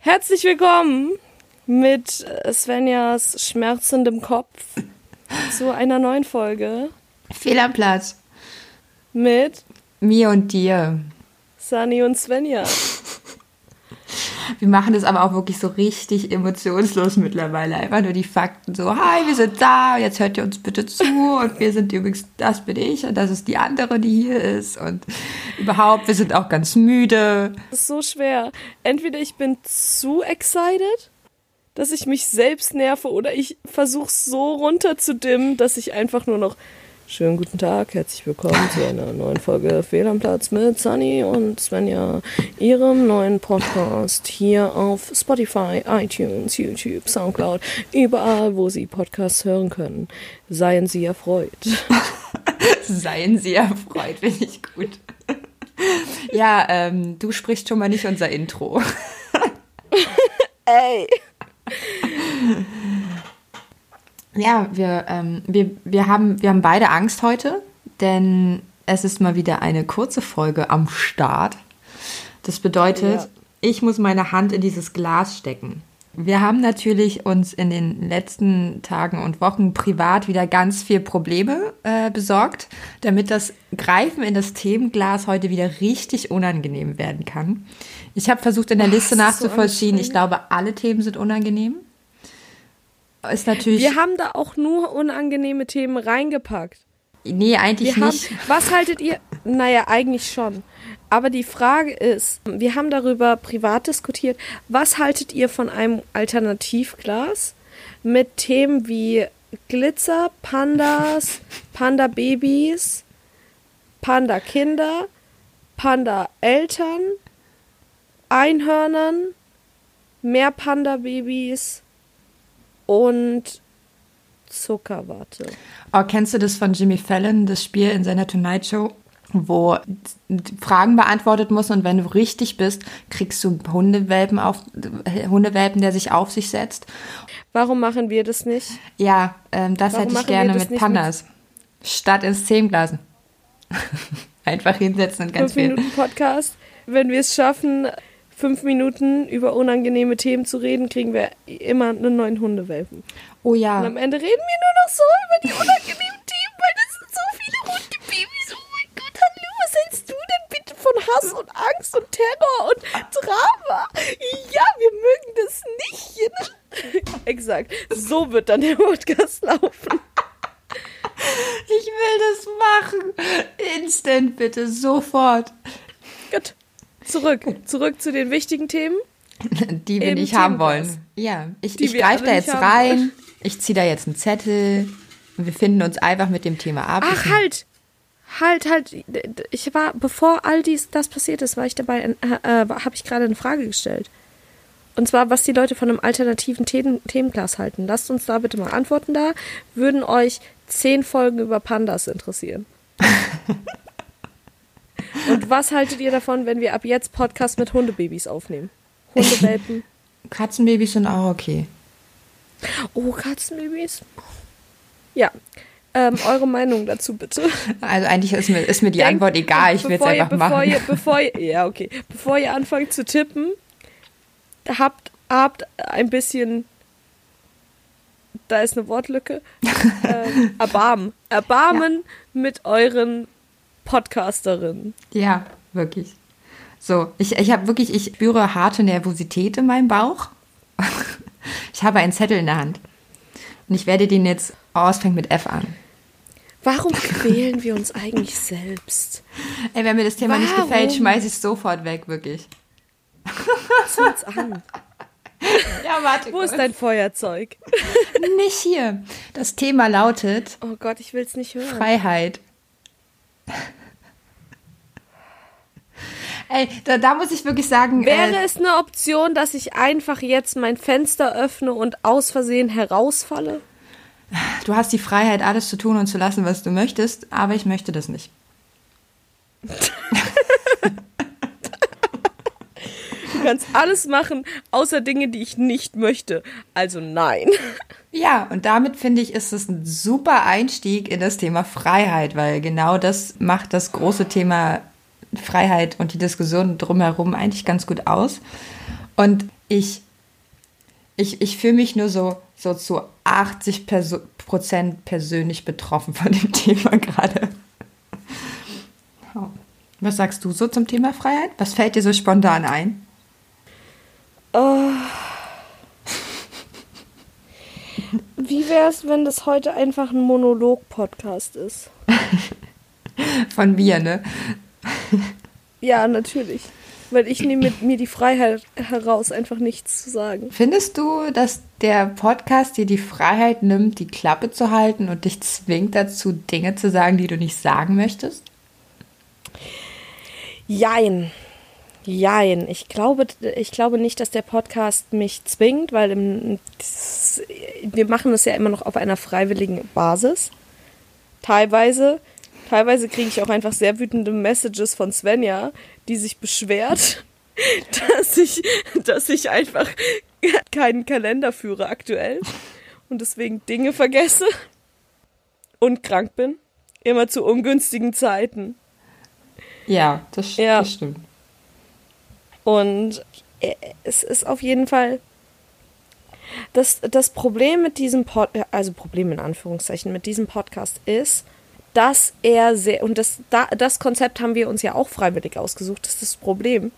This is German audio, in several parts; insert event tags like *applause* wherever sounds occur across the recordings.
Herzlich willkommen mit Svenjas schmerzendem Kopf zu einer neuen Folge Fehl am Platz. mit Mir und dir. Sani und Svenja. Wir machen das aber auch wirklich so richtig emotionslos mittlerweile. Einfach nur die Fakten so, hi, wir sind da, jetzt hört ihr uns bitte zu und wir sind übrigens, das bin ich und das ist die andere, die hier ist und überhaupt, wir sind auch ganz müde. Das ist so schwer. Entweder ich bin zu excited, dass ich mich selbst nerve, oder ich versuche so runterzudimmen, dass ich einfach nur noch Schönen guten Tag, herzlich willkommen zu einer neuen Folge Fehl am Platz mit Sunny und Svenja, ihrem neuen Podcast hier auf Spotify, iTunes, YouTube, Soundcloud, überall, wo Sie Podcasts hören können. Seien Sie erfreut. *laughs* Seien Sie erfreut, finde ich gut. Ja, ähm, du sprichst schon mal nicht unser Intro. *laughs* Ey! Ja, wir, ähm, wir, wir, haben, wir haben beide Angst heute, denn es ist mal wieder eine kurze Folge am Start. Das bedeutet, Ja. ich muss meine Hand in dieses Glas stecken. Wir haben natürlich uns in den letzten Tagen und Wochen privat wieder ganz viel Probleme äh, besorgt, damit das Greifen in das Themenglas heute wieder richtig unangenehm werden kann. Ich habe versucht, in der Oh, Liste ist so nachzuvollziehen. ich glaube, alle Themen sind unangenehm. Ist natürlich. Wir haben da auch nur unangenehme Themen reingepackt. nee, eigentlich Wir haben, nicht. *laughs* was haltet ihr? Naja, eigentlich schon. Aber die Frage ist, wir haben darüber privat diskutiert, was haltet ihr von einem Alternativglas mit Themen wie Glitzer, Pandas, *laughs* Panda-Babys, Panda-Kinder, Panda-Eltern, Einhörnern, mehr Panda-Babys und Zuckerwatte. Oh, kennst du das von Jimmy Fallon, das Spiel in seiner Tonight Show, wo Fragen beantwortet muss und wenn du richtig bist, kriegst du Hundewelpen auf Hundewelpen, der sich auf sich setzt. Warum machen wir das nicht? Ja, ähm, das Warum hätte ich gerne mit Pandas. Statt ins Themenglasen. *laughs* Einfach hinsetzen und ganz fünf viel. Minuten Podcast. Wenn wir es schaffen, fünf Minuten über unangenehme Themen zu reden, kriegen wir immer einen neuen Hundewelpen. Oh Und ja. am Ende reden wir nur noch so über die unangenehmen Themen, weil das sind so viele Hundebabys. Oh mein Gott, hallo, was hältst du denn bitte von Hass und Angst und Terror und Drama? Ja, wir mögen das nicht. *laughs* Exakt. So wird dann der Podcast laufen. Ich will das machen. Instant bitte, sofort. Gut. Zurück. Zurück zu den wichtigen Themen. Die wir Im nicht haben wollen. Ja, ich, ich greife da jetzt rein. Ich ziehe da jetzt einen Zettel. Und wir finden uns einfach mit dem Thema ab. Ach, halt! Halt, halt. Ich war, bevor all dies, das passiert ist, war ich dabei, äh, äh, habe ich gerade eine Frage gestellt. Und zwar, was die Leute von einem alternativen Themen Themenglas halten. Lasst uns da bitte mal antworten da. Würden euch zehn Folgen über Pandas interessieren? *laughs* Und was haltet ihr davon, wenn wir ab jetzt Podcast mit Hundebabys aufnehmen? Hundewelpen. *laughs* Katzenbabys sind auch okay. Oh, Katzenbabys. Ja. Ähm, eure Meinung dazu bitte. Also eigentlich ist mir, ist mir die Denkt- Antwort egal, ich will es einfach bevor machen. Ihr, bevor ihr, ja, okay. Bevor ihr anfangt zu tippen, habt, habt ein bisschen. Da ist eine Wortlücke. *laughs* ähm, Erbarmen. Erbarmen mit euren Podcasterinnen. Ja, wirklich. So, ich, ich habe wirklich, ich spüre harte Nervosität in meinem Bauch. *laughs* Ich habe einen Zettel in der Hand. Und ich werde den jetzt, oh, es fängt mit F an. Warum quälen wir uns eigentlich selbst? Ey, wenn mir das Thema nicht Warum? gefällt, schmeiße ich es sofort weg, wirklich. Was uns an? *laughs* Ja, warte. Wo ist dein Feuerzeug? Nicht hier. Das Thema lautet Oh Gott, ich will es nicht hören. Freiheit. Ey, da, da muss ich wirklich sagen, Wäre äh, es eine Option, dass ich einfach jetzt mein Fenster öffne und aus Versehen herausfalle? du hast die Freiheit, alles zu tun und zu lassen, was du möchtest, aber ich möchte das nicht. Du kannst alles machen, außer Dinge, die ich nicht möchte. Also nein. Ja, und damit finde ich, ist es ein super Einstieg in das Thema Freiheit, weil genau das macht das große Thema Freiheit und die Diskussion drumherum eigentlich ganz gut aus. Und ich, ich, ich fühle mich nur so, so zu 80 Perso Prozent persönlich betroffen von dem *laughs* Thema gerade. Was sagst du so zum Thema Freiheit? Was fällt dir so spontan ein? Oh. Wie wäre es, wenn das heute einfach ein Monolog-Podcast ist? *laughs* Von mir, ne? Ja, natürlich. Weil ich nehme mir die Freiheit heraus, einfach nichts zu sagen. Findest du, dass der Podcast dir die Freiheit nimmt, die Klappe zu halten und dich zwingt dazu, Dinge zu sagen, die du nicht sagen möchtest? Jein. Jein. Ich glaube, ich glaube nicht, dass der Podcast mich zwingt, weil im, das, wir machen das ja immer noch auf einer freiwilligen Basis. Teilweise. Teilweise kriege ich auch einfach sehr wütende Messages von Svenja, die sich beschwert, *laughs* dass ich, dass ich einfach keinen Kalender führe aktuell und deswegen Dinge vergesse und krank bin. Immer zu ungünstigen Zeiten. Ja, das, ja. das stimmt. Und äh, es ist auf jeden Fall das, das Problem mit diesem Pod, also Problem in Anführungszeichen mit diesem Podcast ist, dass er sehr, und das, das Konzept haben wir uns ja auch freiwillig ausgesucht, das ist das Problem.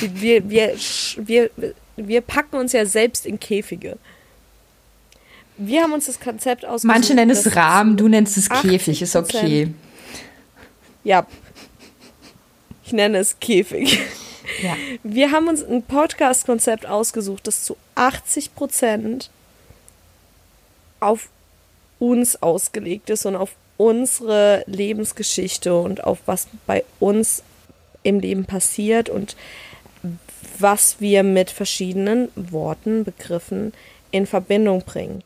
Wir, wir, wir, wir packen uns ja selbst in Käfige. Wir haben uns das Konzept ausgesucht. Manche nennen es Rahmen, du nennst es Käfig, ist okay. Ja. Ich nenne es Käfig. Ja. Wir haben uns ein Podcast-Konzept ausgesucht, das zu 80 Prozent auf uns ausgelegt ist und auf unsere Lebensgeschichte und auf was bei uns im Leben passiert und was wir mit verschiedenen Worten, Begriffen in Verbindung bringen.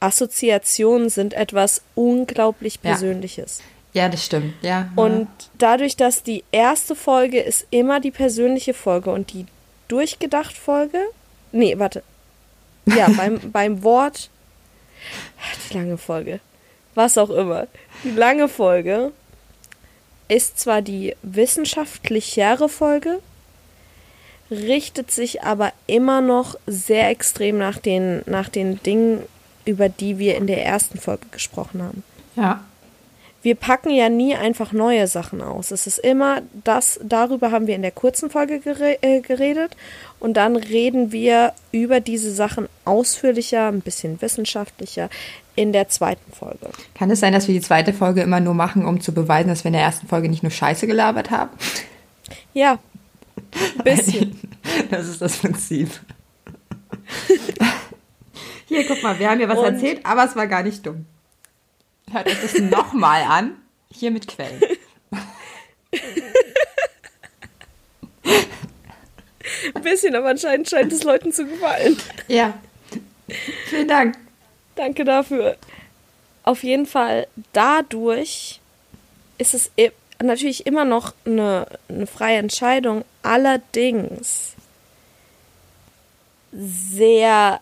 Assoziationen sind etwas unglaublich Persönliches. Ja, ja das stimmt. Ja. Und dadurch, dass die erste Folge ist immer die persönliche Folge und die durchgedacht Folge. Nee, warte. Ja, *laughs* beim, beim Wort. Die lange Folge. Was auch immer. Die lange Folge ist zwar die wissenschaftlichere Folge, richtet sich aber immer noch sehr extrem nach den, nach den Dingen, über die wir in der ersten Folge gesprochen haben. Ja. Wir packen ja nie einfach neue Sachen aus. Es ist immer das, darüber haben wir in der kurzen Folge äh, geredet und dann reden wir über diese Sachen ausführlicher, ein bisschen wissenschaftlicher in der zweiten Folge. Kann es sein, dass wir die zweite Folge immer nur machen, um zu beweisen, dass wir in der ersten Folge nicht nur Scheiße gelabert haben? Ja, ein *laughs* bisschen. Das ist das Prinzip. *laughs* Hier, guck mal, wir haben ja was Und erzählt, aber es war gar nicht dumm. Hört euch das nochmal an. Hier mit Quellen. Ein bisschen, aber anscheinend scheint es Leuten zu gefallen. Ja. Vielen Dank. Danke dafür. Auf jeden Fall, dadurch ist es natürlich immer noch eine, eine freie Entscheidung, allerdings sehr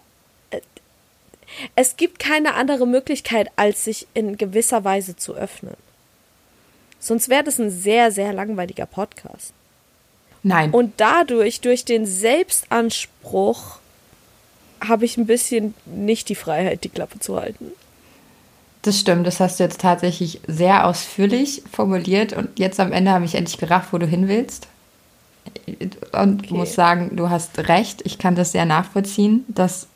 es gibt keine andere Möglichkeit, als sich in gewisser Weise zu öffnen. Sonst wäre das ein sehr, sehr langweiliger Podcast. Nein. Und dadurch, durch den Selbstanspruch, habe ich ein bisschen nicht die Freiheit, die Klappe zu halten. Das stimmt, das hast du jetzt tatsächlich sehr ausführlich formuliert und jetzt am Ende habe ich endlich gerafft, wo du hin willst. Und okay. muss sagen, du hast recht, ich kann das sehr nachvollziehen, dass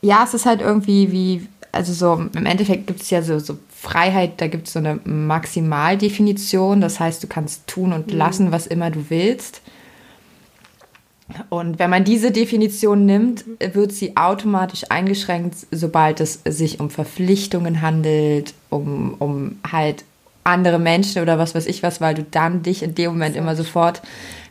ja, es ist halt irgendwie wie, also so im Endeffekt gibt es ja so, so Freiheit, da gibt es so eine Maximaldefinition, das heißt, du kannst tun und mhm. lassen, was immer du willst. Und wenn man diese Definition nimmt, wird sie automatisch eingeschränkt, sobald es sich um Verpflichtungen handelt, um, um halt andere Menschen oder was weiß ich was, weil du dann dich in dem Moment Exakt. immer sofort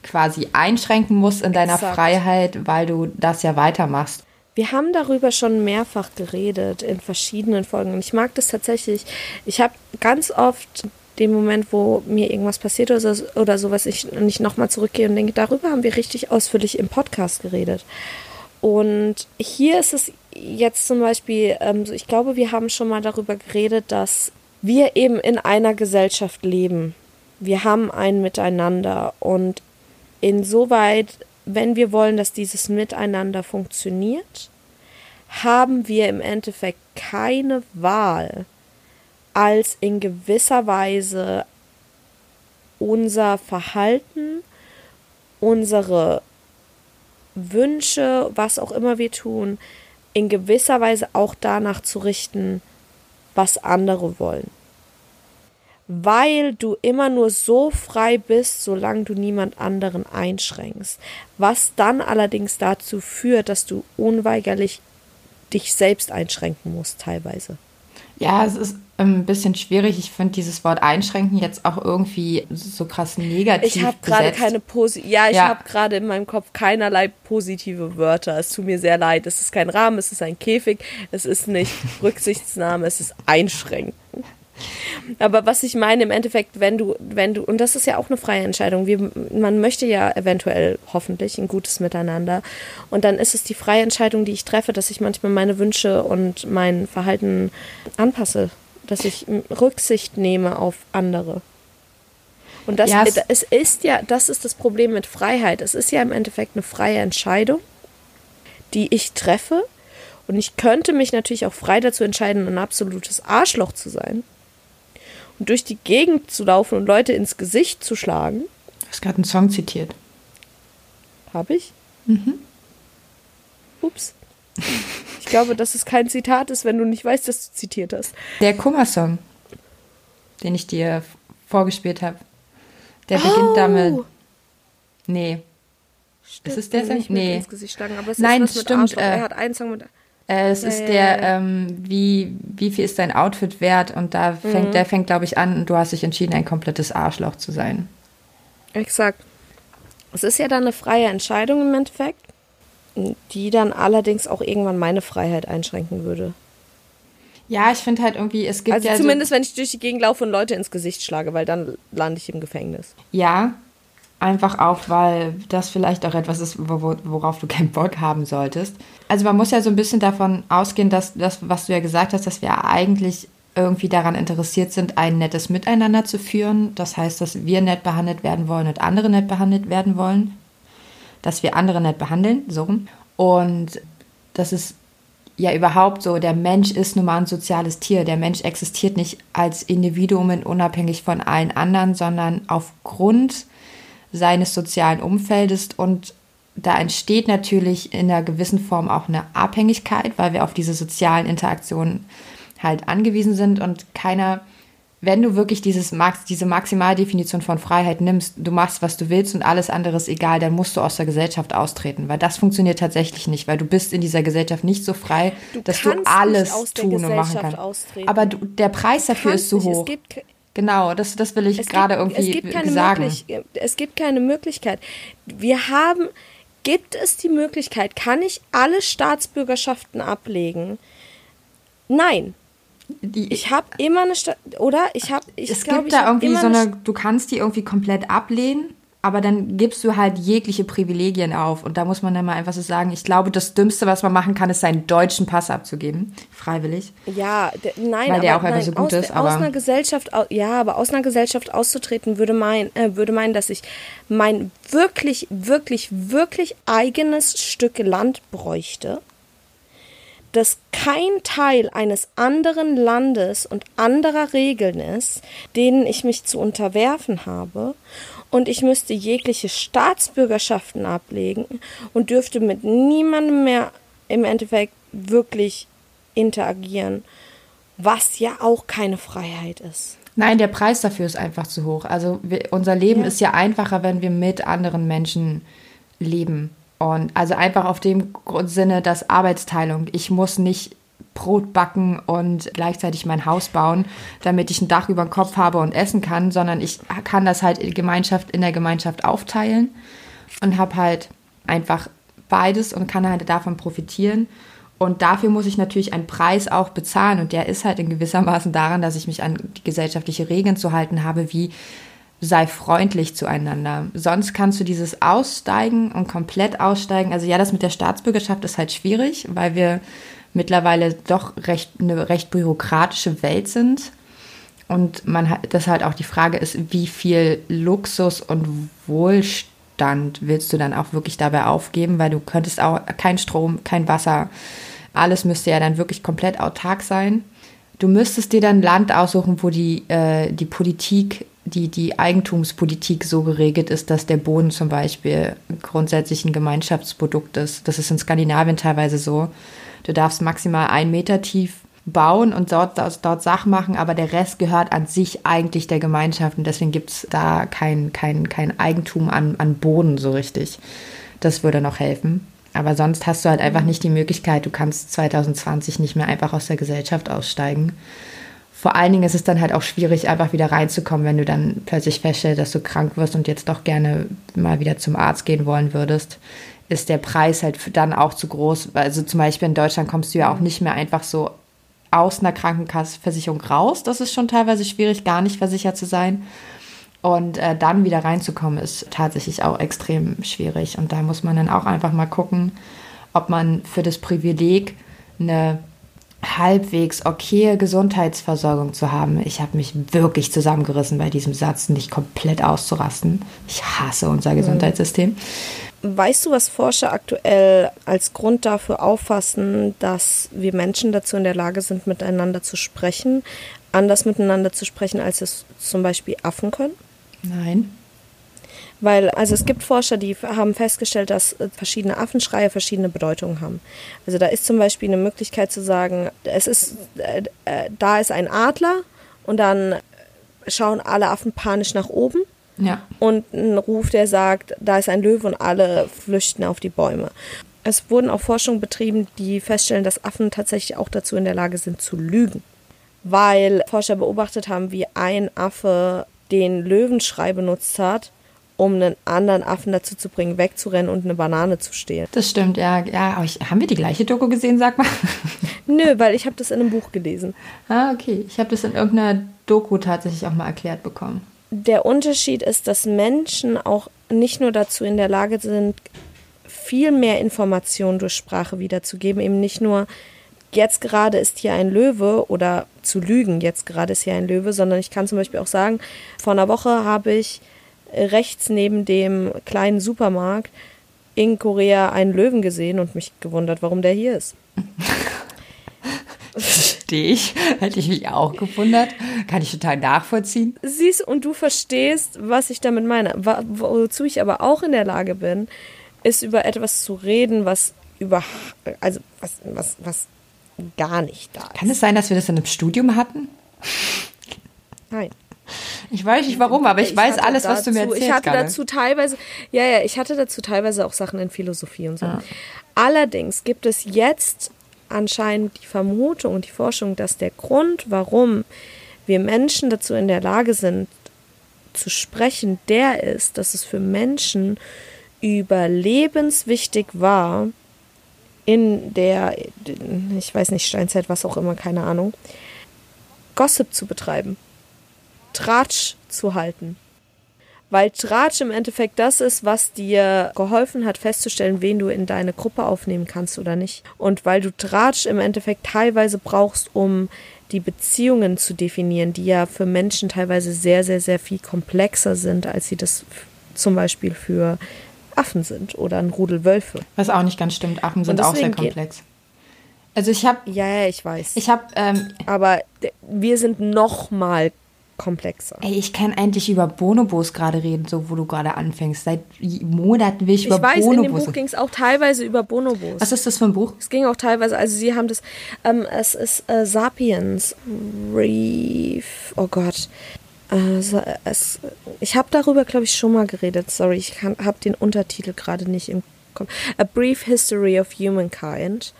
quasi einschränken musst in deiner Exakt. Freiheit, weil du das ja weitermachst. Wir haben darüber schon mehrfach geredet in verschiedenen Folgen. Und ich mag das tatsächlich. Ich habe ganz oft den Moment, wo mir irgendwas passiert oder, so, oder sowas, ich nicht nochmal zurückgehe und denke, darüber haben wir richtig ausführlich im Podcast geredet. Und hier ist es jetzt zum Beispiel, ähm, ich glaube, wir haben schon mal darüber geredet, dass wir eben in einer Gesellschaft leben. Wir haben ein Miteinander und insoweit wenn wir wollen, dass dieses Miteinander funktioniert, haben wir im Endeffekt keine Wahl, als in gewisser Weise unser Verhalten, unsere Wünsche, was auch immer wir tun, in gewisser Weise auch danach zu richten, was andere wollen. Weil du immer nur so frei bist, solange du niemand anderen einschränkst. Was dann allerdings dazu führt, dass du unweigerlich dich selbst einschränken musst, teilweise. Ja, es ist ein bisschen schwierig. Ich finde dieses Wort einschränken jetzt auch irgendwie so krass negativ. Ich habe gerade keine Posi ja, ich ja. habe gerade in meinem Kopf keinerlei positive Wörter. Es tut mir sehr leid. Es ist kein Rahmen, es ist ein Käfig, es ist nicht *laughs* Rücksichtsnahme, es ist einschränken. Aber was ich meine im Endeffekt, wenn du, wenn du, und das ist ja auch eine freie Entscheidung, wir, man möchte ja eventuell hoffentlich ein gutes Miteinander. Und dann ist es die freie Entscheidung, die ich treffe, dass ich manchmal meine Wünsche und mein Verhalten anpasse, dass ich Rücksicht nehme auf andere. Und das, yes. es ist ja, das ist das Problem mit Freiheit. Es ist ja im Endeffekt eine freie Entscheidung, die ich treffe. Und ich könnte mich natürlich auch frei dazu entscheiden, ein absolutes Arschloch zu sein und durch die Gegend zu laufen und Leute ins Gesicht zu schlagen. Du hast gerade einen Song zitiert. Habe ich? Mhm. Ups. Ich glaube, dass es kein Zitat ist, wenn du nicht weißt, dass du zitiert hast. Der Kummer-Song, den ich dir vorgespielt habe. Der beginnt oh. damit. Nee. Stimmt, ist es der Song? Nee. Ins Gesicht schlagen, aber es Nein, ist was stimmt. Äh, er hat einen Song mit es ja, ist der, ja, ähm, wie, wie viel ist dein Outfit wert? Und da fängt, mhm. der fängt, glaube ich, an, du hast dich entschieden, ein komplettes Arschloch zu sein. Exakt. Es ist ja dann eine freie Entscheidung im Endeffekt, die dann allerdings auch irgendwann meine Freiheit einschränken würde. Ja, ich finde halt irgendwie, es gibt also ja. Zumindest, so wenn ich durch die Gegend laufe und Leute ins Gesicht schlage, weil dann lande ich im Gefängnis. Ja, Einfach auch, weil das vielleicht auch etwas ist, worauf du keinen Bock haben solltest. Also man muss ja so ein bisschen davon ausgehen, dass das, was du ja gesagt hast, dass wir eigentlich irgendwie daran interessiert sind, ein nettes Miteinander zu führen. Das heißt, dass wir nett behandelt werden wollen und andere nett behandelt werden wollen. Dass wir andere nett behandeln, so. Und das ist ja überhaupt so, der Mensch ist nun mal ein soziales Tier. Der Mensch existiert nicht als Individuum unabhängig von allen anderen, sondern aufgrund seines sozialen Umfeldes und da entsteht natürlich in einer gewissen Form auch eine Abhängigkeit, weil wir auf diese sozialen Interaktionen halt angewiesen sind und keiner, wenn du wirklich dieses diese Maximaldefinition von Freiheit nimmst, du machst, was du willst und alles andere ist egal, dann musst du aus der Gesellschaft austreten, weil das funktioniert tatsächlich nicht, weil du bist in dieser Gesellschaft nicht so frei, du dass du alles tun und machen kannst. Austreten. Aber du, der Preis dafür ist zu hoch. Es gibt, Genau, das, das will ich gerade irgendwie es gibt keine sagen. Möglich es gibt keine Möglichkeit. Wir haben, gibt es die Möglichkeit, kann ich alle Staatsbürgerschaften ablegen? Nein. Die, ich habe immer eine Stadt, oder? Ich habe, ich Es glaub, gibt da irgendwie so eine, du kannst die irgendwie komplett ablehnen aber dann gibst du halt jegliche Privilegien auf. Und da muss man dann mal einfach so sagen, ich glaube, das Dümmste, was man machen kann, ist seinen deutschen Pass abzugeben. Freiwillig. Ja, nein, Weil der auch einfach so gut aus, ist. Aber aus einer Gesellschaft, ja, aber aus einer Gesellschaft auszutreten, würde, mein, äh, würde meinen, dass ich mein wirklich, wirklich, wirklich eigenes Stück Land bräuchte das kein Teil eines anderen Landes und anderer Regeln ist, denen ich mich zu unterwerfen habe und ich müsste jegliche Staatsbürgerschaften ablegen und dürfte mit niemandem mehr im Endeffekt wirklich interagieren, was ja auch keine Freiheit ist. Nein, der Preis dafür ist einfach zu hoch. Also wir, unser Leben ja. ist ja einfacher, wenn wir mit anderen Menschen leben. Und also einfach auf dem Sinne, dass Arbeitsteilung. Ich muss nicht Brot backen und gleichzeitig mein Haus bauen, damit ich ein Dach über dem Kopf habe und essen kann, sondern ich kann das halt in, Gemeinschaft, in der Gemeinschaft aufteilen und habe halt einfach beides und kann halt davon profitieren. Und dafür muss ich natürlich einen Preis auch bezahlen und der ist halt in gewissermaßen daran, dass ich mich an die gesellschaftliche Regeln zu halten habe, wie sei freundlich zueinander. Sonst kannst du dieses Aussteigen und komplett aussteigen. Also ja, das mit der Staatsbürgerschaft ist halt schwierig, weil wir mittlerweile doch recht, eine recht bürokratische Welt sind. Und man hat, das halt auch die Frage ist, wie viel Luxus und Wohlstand willst du dann auch wirklich dabei aufgeben, weil du könntest auch kein Strom, kein Wasser, alles müsste ja dann wirklich komplett autark sein. Du müsstest dir dann Land aussuchen, wo die, äh, die Politik, die, die Eigentumspolitik so geregelt ist, dass der Boden zum Beispiel grundsätzlich ein Gemeinschaftsprodukt ist. Das ist in Skandinavien teilweise so. Du darfst maximal einen Meter tief bauen und dort, dort, Sachen machen, aber der Rest gehört an sich eigentlich der Gemeinschaft und deswegen gibt es da kein, kein, kein Eigentum an, an Boden so richtig. Das würde noch helfen. Aber sonst hast du halt einfach nicht die Möglichkeit, du kannst 2020 nicht mehr einfach aus der Gesellschaft aussteigen. Vor allen Dingen ist es dann halt auch schwierig, einfach wieder reinzukommen, wenn du dann plötzlich feststellst, dass du krank wirst und jetzt doch gerne mal wieder zum Arzt gehen wollen würdest, ist der Preis halt dann auch zu groß. Also zum Beispiel in Deutschland kommst du ja auch nicht mehr einfach so aus einer Krankenversicherung raus. Das ist schon teilweise schwierig, gar nicht versichert zu sein. Und äh, dann wieder reinzukommen, ist tatsächlich auch extrem schwierig. Und da muss man dann auch einfach mal gucken, ob man für das Privileg eine halbwegs okaye Gesundheitsversorgung zu haben. Ich habe mich wirklich zusammengerissen bei diesem Satz, nicht komplett auszurasten. Ich hasse unser mhm. Weißt du, was Forscher aktuell als Grund dafür auffassen, dass wir Menschen dazu in der Lage sind, miteinander zu sprechen, anders miteinander zu sprechen, als es zum Beispiel Affen können? Nein. Weil, also es gibt Forscher, die haben festgestellt, dass äh, verschiedene Affenschreie verschiedene Bedeutungen haben. Also da ist zum Beispiel eine Möglichkeit zu sagen, es ist, äh, äh, da ist ein Adler und dann schauen alle Affen panisch nach oben. Ja. Und ein Ruf, der sagt, da ist ein Löwe und alle flüchten auf die Bäume. Es wurden auch Forschungen betrieben, die feststellen, dass Affen tatsächlich auch dazu in der Lage sind zu lügen. Weil Forscher beobachtet haben, wie ein Affe den Löwenschrei benutzt hat, um einen anderen Affen dazu zu bringen, wegzurennen und eine Banane zu stehlen. Das stimmt, ja. ja ich, haben wir die gleiche Doku gesehen, sag mal? *laughs* Nö, weil ich habe das in einem Buch gelesen. Ah, okay. Ich habe das in irgendeiner Doku tatsächlich auch mal erklärt bekommen. Der Unterschied ist, dass Menschen auch nicht nur dazu in der Lage sind, viel mehr Informationen durch Sprache wiederzugeben, eben nicht nur jetzt gerade ist hier ein Löwe oder zu lügen, jetzt gerade ist hier ein Löwe, sondern ich kann zum Beispiel auch sagen, vor einer Woche habe ich rechts neben dem kleinen Supermarkt in Korea einen Löwen gesehen und mich gewundert, warum der hier ist. *laughs* Verstehe ich. Hätte ich mich auch gewundert. Kann ich total nachvollziehen. Siehst und du verstehst, was ich damit meine. Wozu ich aber auch in der Lage bin, ist über etwas zu reden, was über, also was, was, was gar nicht da ist. Kann es sein, dass wir das in einem Studium hatten? Nein. Ich weiß nicht warum, aber ich, ich weiß alles, dazu, was du mir erzählst. Ich hatte gerade. dazu teilweise, ja, ja, ich hatte dazu teilweise auch Sachen in Philosophie und so. Ja. Allerdings gibt es jetzt anscheinend die Vermutung und die Forschung, dass der Grund, warum wir Menschen dazu in der Lage sind, zu sprechen, der ist, dass es für Menschen überlebenswichtig war, in der, ich weiß nicht, Steinzeit, was auch immer, keine Ahnung, Gossip zu betreiben. Tratsch zu halten. Weil Tratsch im Endeffekt das ist, was dir geholfen hat, festzustellen, wen du in deine Gruppe aufnehmen kannst oder nicht. Und weil du Tratsch im Endeffekt teilweise brauchst, um die Beziehungen zu definieren, die ja für Menschen teilweise sehr, sehr, sehr viel komplexer sind, als sie das zum Beispiel für Affen sind oder ein Rudel Wölfe. Was auch nicht ganz stimmt. Affen sind auch sehr komplex. Also ich habe. Ja, ja, ich weiß. Ich habe. Ähm, Aber wir sind noch mal komplexer. Ey, ich kann endlich über Bonobos gerade reden, so wo du gerade anfängst. Seit Monaten will ich, ich über weiß, Bonobos. In dem Buch ging es auch teilweise über Bonobos. Was ist das für ein Buch? Es ging auch teilweise, also sie haben das, ähm, es ist äh, Sapiens Reef, oh Gott. Äh, es, ich habe darüber, glaube ich, schon mal geredet. Sorry, ich habe den Untertitel gerade nicht im Kopf. A Brief History of Humankind.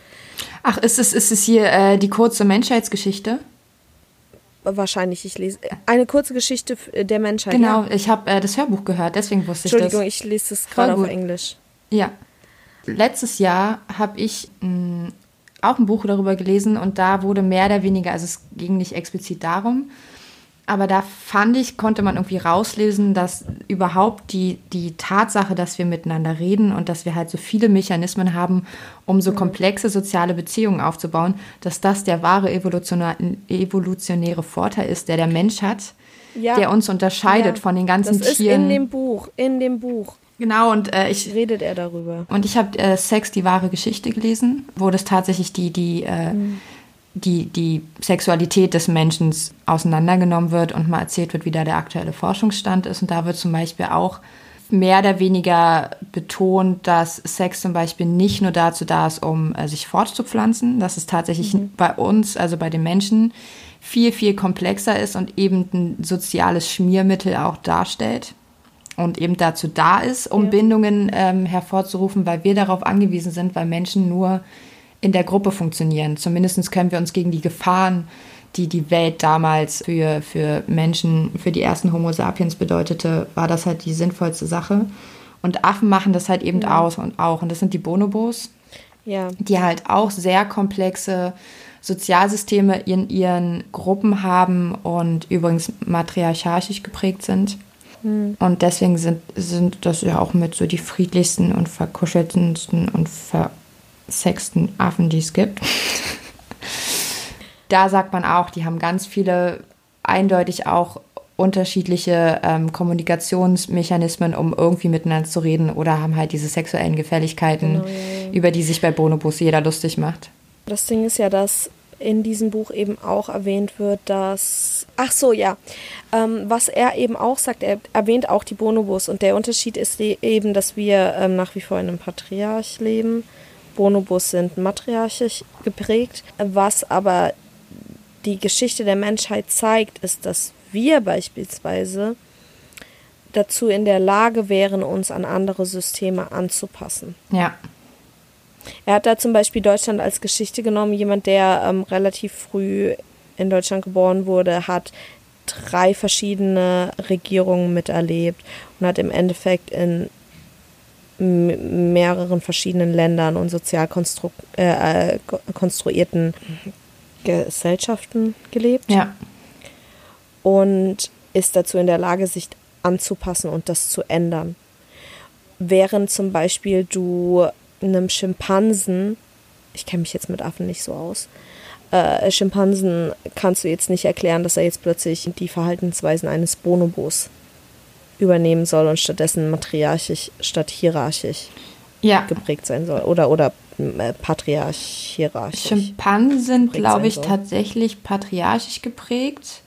Ach, ist es, ist es hier äh, die kurze Menschheitsgeschichte? Wahrscheinlich. Ich lese eine kurze Geschichte der Menschheit. Genau, ja. ich habe äh, das Hörbuch gehört, deswegen wusste ich das. Entschuldigung, ich lese das gerade auf Englisch. Ja. Letztes Jahr habe ich mh, mm, auch ein Buch darüber gelesen und da wurde mehr oder weniger, also es ging nicht explizit darum, aber da fand ich, konnte man irgendwie rauslesen, dass überhaupt die, die Tatsache, dass wir miteinander reden und dass wir halt so viele Mechanismen haben, um so mhm. komplexe soziale Beziehungen aufzubauen, dass das der wahre evolutionäre Vorteil ist, der der Mensch hat, ja. der uns unterscheidet ja. von den ganzen das Tieren. Das ist in dem Buch, in dem Buch. Genau, und äh, ich. Redet er darüber? Und ich habe äh, Sex, die wahre Geschichte gelesen, wo das tatsächlich die, die, äh, mhm. Die, die Sexualität des Menschen auseinandergenommen wird und mal erzählt wird, wie da der aktuelle Forschungsstand ist. Und da wird zum Beispiel auch mehr oder weniger betont, dass Sex zum Beispiel nicht nur dazu da ist, um äh, sich fortzupflanzen, dass es tatsächlich mhm. bei uns, also bei den Menschen, viel, viel komplexer ist und eben ein soziales Schmiermittel auch darstellt und eben dazu da ist, um ja. Bindungen ähm, hervorzurufen, weil wir darauf angewiesen sind, weil Menschen nur in der Gruppe funktionieren. Zumindest können wir uns gegen die Gefahren, die die Welt damals für, für Menschen, für die ersten Homo sapiens bedeutete, war das halt die sinnvollste Sache. Und Affen machen das halt eben ja. aus und auch. Und das sind die Bonobos, ja. die halt auch sehr komplexe Sozialsysteme in ihren Gruppen haben und übrigens matriarchalisch geprägt sind. Mhm. Und deswegen sind, sind das ja auch mit so die friedlichsten und verkuscheltsten und versexten Affen, die es gibt. da sagt man auch, die haben ganz viele eindeutig auch unterschiedliche ähm, Kommunikationsmechanismen, um irgendwie miteinander zu reden oder haben halt diese sexuellen Gefälligkeiten, genau, ja, ja. über die sich bei Bonobos jeder lustig macht. Das Ding ist ja, dass in diesem Buch eben auch erwähnt wird, dass. Ach so, ja. Ähm, was er eben auch sagt, er erwähnt auch die Bonobos und der Unterschied ist eben, dass wir ähm, nach wie vor in einem Patriarch leben. Bonobos sind matriarchisch geprägt. Was aber die Geschichte der Menschheit zeigt, ist, dass wir beispielsweise dazu in der Lage wären, uns an andere Systeme anzupassen. Ja. Er hat da zum Beispiel Deutschland als Geschichte genommen. Jemand, der ähm, relativ früh in Deutschland geboren wurde, hat drei verschiedene Regierungen miterlebt und hat im Endeffekt in mehreren verschiedenen Ländern und sozial konstru äh, äh konstruierten Gesellschaften gelebt. Ja. Und ist dazu in der Lage, sich anzupassen und das zu ändern. Während zum Beispiel du einem Schimpansen, ich kenne mich jetzt mit Affen nicht so aus, äh, Schimpansen kannst du jetzt nicht erklären, dass er jetzt plötzlich die Verhaltensweisen eines Bonobos übernehmen soll und stattdessen matriarchisch statt hierarchisch ja. geprägt sein soll. Oder, oder äh, patriarch hierarchisch. Schimpansen sind, glaube ich, tatsächlich patriarchisch geprägt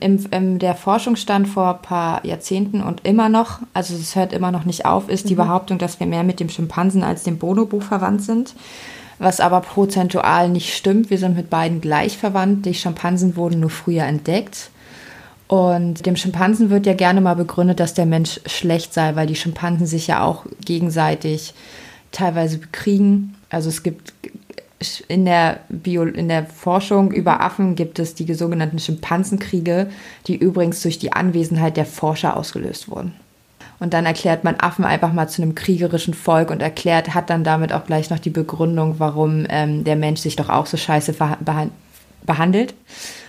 im, im, der Forschungsstand vor ein paar Jahrzehnten und immer noch, also es hört immer noch nicht auf, ist mhm. die Behauptung, dass wir mehr mit dem Schimpansen als dem Bonobo verwandt sind. Was aber prozentual nicht stimmt. Wir sind mit beiden gleich verwandt. Die Schimpansen wurden nur früher entdeckt. Und dem Schimpansen wird ja gerne mal begründet, dass der Mensch schlecht sei, weil die Schimpansen sich ja auch gegenseitig teilweise bekriegen. Also es gibt in der, Bio, in der Forschung über Affen gibt es die sogenannten Schimpansenkriege, die übrigens durch die Anwesenheit der Forscher ausgelöst wurden. Und dann erklärt man Affen einfach mal zu einem kriegerischen Volk und erklärt, hat dann damit auch gleich noch die Begründung, warum ähm, der Mensch sich doch auch so scheiße behandelt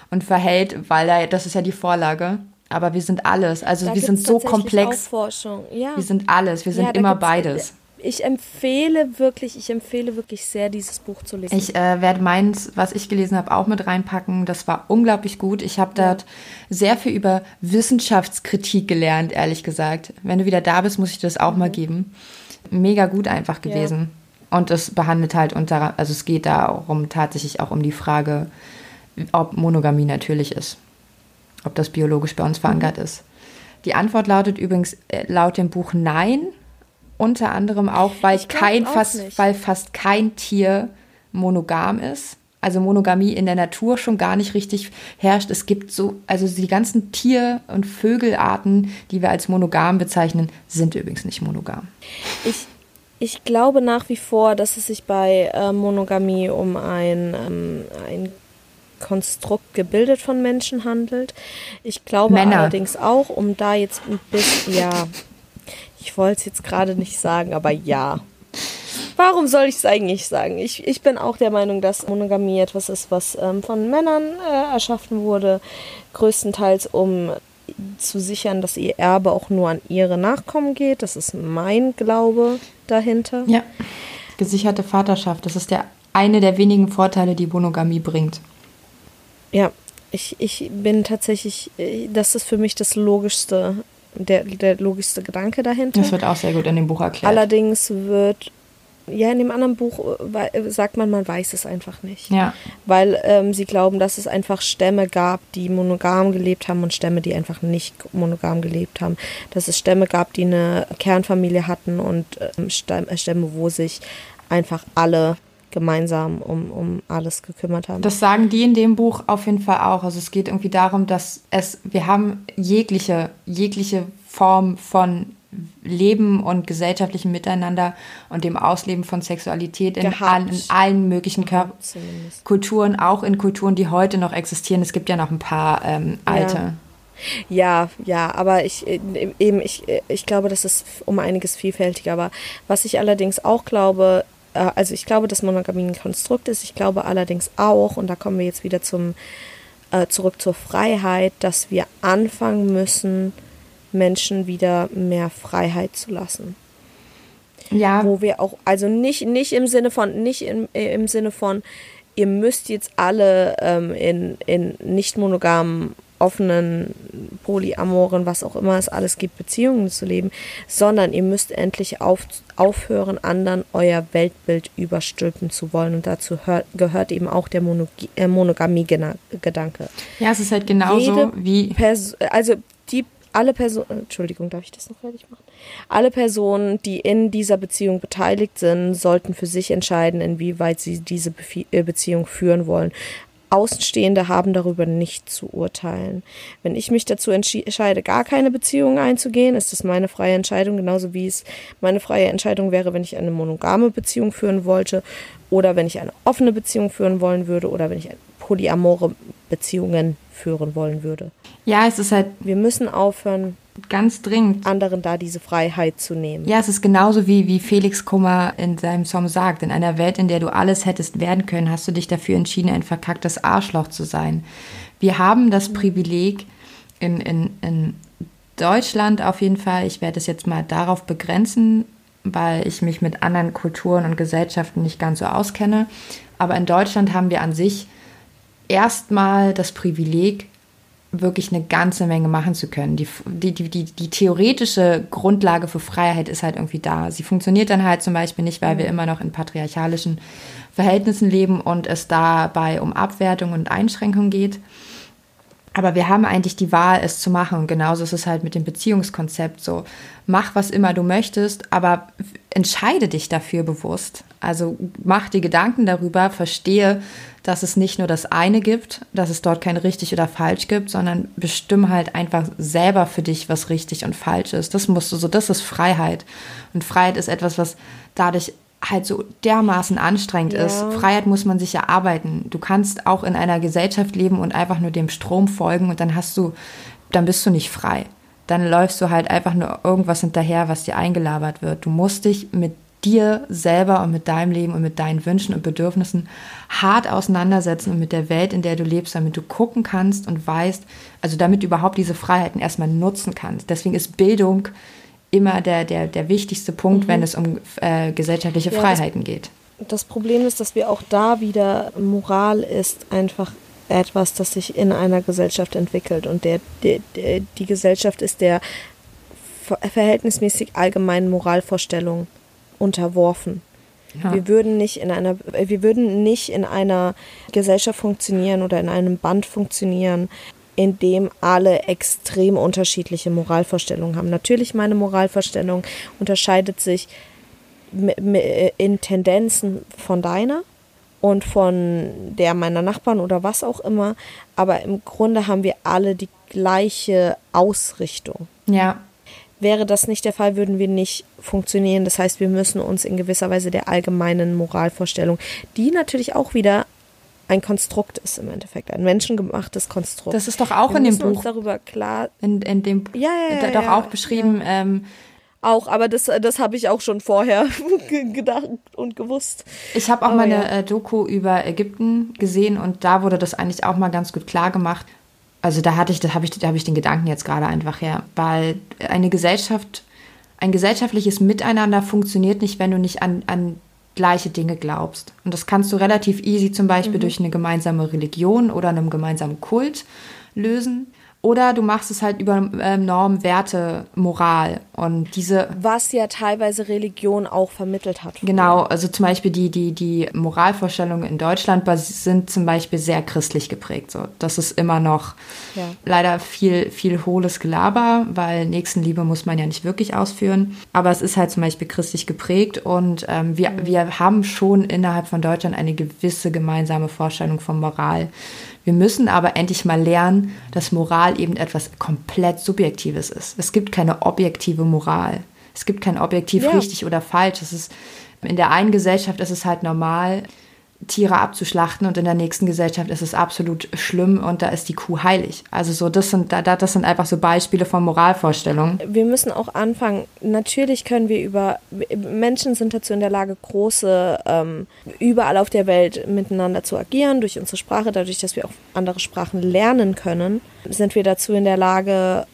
und verhält, weil er, das ist ja die Vorlage. Aber wir sind alles. Also da wir sind so komplex. Ja. Wir sind alles. Wir sind ja, immer beides ich empfehle wirklich, ich empfehle wirklich sehr, dieses Buch zu lesen. Ich äh, werde meins, was ich gelesen habe, auch mit reinpacken. Das war unglaublich gut. Ich habe dort sehr viel über Wissenschaftskritik gelernt, ehrlich gesagt. Wenn du wieder da bist, muss ich das auch mhm. mal geben. Mega gut einfach gewesen. Ja. Und es behandelt halt unter, also es geht darum tatsächlich auch um die Frage, ob Monogamie natürlich ist. Ob das biologisch bei uns verankert ist. Die Antwort lautet übrigens äh, laut dem Buch Nein. Unter anderem auch, weil kein auch fast, nicht. weil fast kein Tier monogam ist. Also Monogamie in der Natur schon gar nicht richtig herrscht. Es gibt so, also die ganzen Tier- und Vögelarten, die wir als monogam bezeichnen, sind übrigens nicht monogam. Ich, ich glaube nach wie vor, dass es sich bei äh, Monogamie um ein, ähm, ein Konstrukt gebildet von Menschen handelt. Ich glaube Männer. allerdings auch, um da jetzt ein bisschen, ja, ich wollte es jetzt gerade nicht sagen, aber ja. Warum soll ich es eigentlich sagen? Ich, ich bin auch der Meinung, dass Monogamie etwas ist, was ähm, von Männern äh, erschaffen wurde, größtenteils um zu sichern, dass ihr Erbe auch nur an ihre Nachkommen geht. Das ist mein Glaube dahinter. Ja. Gesicherte Vaterschaft, das ist der eine der wenigen Vorteile, die Monogamie bringt. Ja, ich, ich bin tatsächlich, äh, das ist für mich das Logischste der, der logischste Gedanke dahinter. Das wird auch sehr gut in dem Buch erklärt. Allerdings wird, ja, in dem anderen Buch äh, sagt man, man weiß es einfach nicht. Ja. Weil ähm, sie glauben, dass es einfach Stämme gab, die monogam gelebt haben und Stämme, die einfach nicht monogam gelebt haben. Dass es Stämme gab, die eine Kernfamilie hatten und ähm, Stämme, wo sich einfach alle gemeinsam um, um alles gekümmert haben. Das sagen die in dem Buch auf jeden Fall auch. Also es geht irgendwie darum, dass es, wir haben jegliche, jegliche Form von Leben und gesellschaftlichem Miteinander und dem Ausleben von Sexualität in, all, in allen möglichen Kör Kulturen, auch in Kulturen, die heute noch existieren. Es gibt ja noch ein paar ähm, alte. Ja. ja, ja, aber ich äh, eben, ich, ich glaube, das ist um einiges vielfältiger. Aber was ich allerdings auch glaube, äh, also ich glaube, dass Monogamie ein Konstrukt ist. Ich glaube allerdings auch, und da kommen wir jetzt wieder zum, äh, zurück zur Freiheit, dass wir anfangen müssen, Menschen wieder mehr Freiheit zu lassen. Ja. Wo wir auch, also nicht, nicht im Sinne von, nicht im, im Sinne von, ihr müsst jetzt alle ähm, in, in nicht monogamen offenen, polyamoren, was auch immer es alles gibt, Beziehungen zu leben, sondern ihr müsst endlich auf, aufhören, anderen euer Weltbild überstülpen zu wollen. Und dazu hört, gehört eben auch der äh, Monogamie-Gedanke. Ja, es ist halt genauso wie. Pers also die alle Personen, Entschuldigung, darf ich das noch fertig machen? Alle Personen, die in dieser Beziehung beteiligt sind, sollten für sich entscheiden, inwieweit sie diese äh, Beziehung führen wollen. Außenstehende haben darüber nicht zu urteilen. Wenn ich mich dazu entscheide, gar keine Beziehung einzugehen, ist das meine freie Entscheidung, genauso wie es meine freie Entscheidung wäre, wenn ich eine monogame Beziehung führen wollte oder wenn ich eine offene Beziehung führen wollen würde oder wenn ich polyamore Beziehungen führen wollen würde. Ja, es ist halt. Wir müssen aufhören, ganz dringend anderen da diese Freiheit zu nehmen. Ja, es ist genauso wie, wie Felix Kummer in seinem Song sagt. In einer Welt, in der du alles hättest werden können, hast du dich dafür entschieden, ein verkacktes Arschloch zu sein. Wir haben das Privileg in, in, in Deutschland auf jeden Fall, ich werde es jetzt mal darauf begrenzen, weil ich mich mit anderen Kulturen und Gesellschaften nicht ganz so auskenne. Aber in Deutschland haben wir an sich erstmal das Privileg, wirklich eine ganze Menge machen zu können. Die, die, die, die, theoretische Grundlage für Freiheit ist halt irgendwie da. Sie funktioniert dann halt zum Beispiel nicht, weil wir mhm. immer noch in patriarchalischen Verhältnissen leben und es dabei um Abwertung und Einschränkung geht. Aber wir haben eigentlich die Wahl, es zu machen. Und genauso ist es halt mit dem Beziehungskonzept so. Mach, was immer du möchtest, aber entscheide dich dafür bewusst. Also mach dir Gedanken darüber, verstehe, dass es nicht nur das eine gibt, dass es dort kein richtig oder falsch gibt, sondern bestimme halt einfach selber für dich, was richtig und falsch ist. Das musst du so, das ist Freiheit. Und Freiheit ist etwas, was dadurch halt so dermaßen anstrengend ja. ist. Freiheit muss man sich erarbeiten. Du kannst auch in einer Gesellschaft leben und einfach nur dem Strom folgen und dann hast du, dann bist du nicht frei. Dann läufst du halt einfach nur irgendwas hinterher, was dir eingelabert wird. Du musst dich mit dir selber und mit deinem Leben und mit deinen Wünschen und Bedürfnissen hart auseinandersetzen und mit der Welt, in der du lebst, damit du gucken kannst und weißt, also damit du überhaupt diese Freiheiten erstmal nutzen kannst. Deswegen ist Bildung immer der, der, der wichtigste Punkt, mhm. wenn es um äh, gesellschaftliche ja, Freiheiten das, geht. Das Problem ist, dass wir auch da wieder, Moral ist einfach etwas, das sich in einer Gesellschaft entwickelt und der, der, der die Gesellschaft ist der verhältnismäßig allgemeinen Moralvorstellung unterworfen. Ja. Wir würden nicht in einer, wir würden nicht in einer Gesellschaft funktionieren oder in einem Band funktionieren, in dem alle extrem unterschiedliche Moralvorstellungen haben. Natürlich, meine Moralvorstellung unterscheidet sich in Tendenzen von deiner und von der meiner Nachbarn oder was auch immer, aber im Grunde haben wir alle die gleiche Ausrichtung. Ja. Wäre das nicht der Fall, würden wir nicht funktionieren. Das heißt, wir müssen uns in gewisser Weise der allgemeinen Moralvorstellung, die natürlich auch wieder ein Konstrukt ist im Endeffekt, ein menschengemachtes Konstrukt. Das ist doch auch Wir in dem Buch. Darüber klar. In, in dem ja, ja, ja, doch ja, auch beschrieben. Ja. Ähm, auch, aber das, das habe ich auch schon vorher *laughs* gedacht und gewusst. Ich habe auch aber mal eine äh, Doku über Ägypten gesehen und da wurde das eigentlich auch mal ganz gut klar gemacht. Also da hatte ich, da habe ich, da habe ich den Gedanken jetzt gerade einfach her, weil eine Gesellschaft, ein gesellschaftliches Miteinander funktioniert nicht, wenn du nicht an, an gleiche Dinge glaubst. Und das kannst du relativ easy zum Beispiel mhm. durch eine gemeinsame Religion oder einem gemeinsamen Kult lösen. Oder du machst es halt über ähm, Norm, Werte, Moral und diese. Was ja teilweise Religion auch vermittelt hat. Genau, also zum Beispiel die, die, die Moralvorstellungen in Deutschland sind zum Beispiel sehr christlich geprägt. So. Das ist immer noch ja. leider viel, viel hohles Gelaber, weil Nächstenliebe muss man ja nicht wirklich ausführen. Aber es ist halt zum Beispiel christlich geprägt und ähm, wir, mhm. wir haben schon innerhalb von Deutschland eine gewisse gemeinsame Vorstellung von Moral. Wir müssen aber endlich mal lernen, dass Moral eben etwas komplett Subjektives ist. Es gibt keine objektive Moral. Es gibt kein objektiv ja. richtig oder falsch. Es ist, in der einen Gesellschaft ist es halt normal, Tiere abzuschlachten und in der nächsten Gesellschaft ist es absolut schlimm und da ist die Kuh heilig. Also so, das sind, das sind einfach so Beispiele von Moralvorstellungen. Wir müssen auch anfangen, natürlich können wir über, Menschen sind dazu in der Lage, große, ähm, überall auf der Welt miteinander zu agieren, durch unsere Sprache, dadurch, dass wir auch andere Sprachen lernen können, sind wir dazu in der Lage,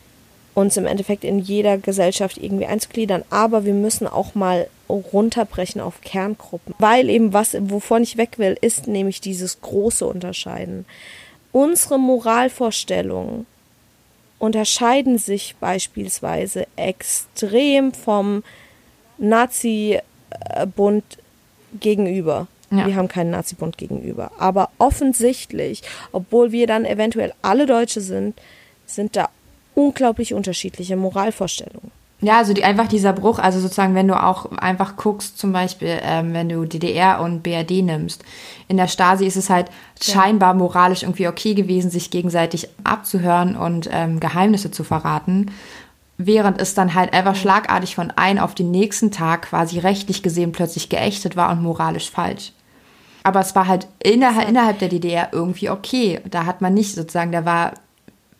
uns im Endeffekt in jeder Gesellschaft irgendwie einzugliedern. Aber wir müssen auch mal runterbrechen auf Kerngruppen. Weil eben was, wovon ich weg will, ist nämlich dieses große Unterscheiden. Unsere Moralvorstellungen unterscheiden sich beispielsweise extrem vom Nazi-Bund gegenüber. Ja. Wir haben keinen Nazi-Bund gegenüber. Aber offensichtlich, obwohl wir dann eventuell alle Deutsche sind, sind da unglaublich unterschiedliche Moralvorstellungen. Ja, also die, einfach dieser Bruch, also sozusagen, wenn du auch einfach guckst, zum Beispiel, ähm, wenn du DDR und BRD nimmst. In der Stasi ist es halt ja. scheinbar moralisch irgendwie okay gewesen, sich gegenseitig abzuhören und ähm, Geheimnisse zu verraten. Während es dann halt einfach schlagartig von einem auf den nächsten Tag quasi rechtlich gesehen plötzlich geächtet war und moralisch falsch. Aber es war halt innerhalb, innerhalb der DDR irgendwie okay. Da hat man nicht sozusagen, da war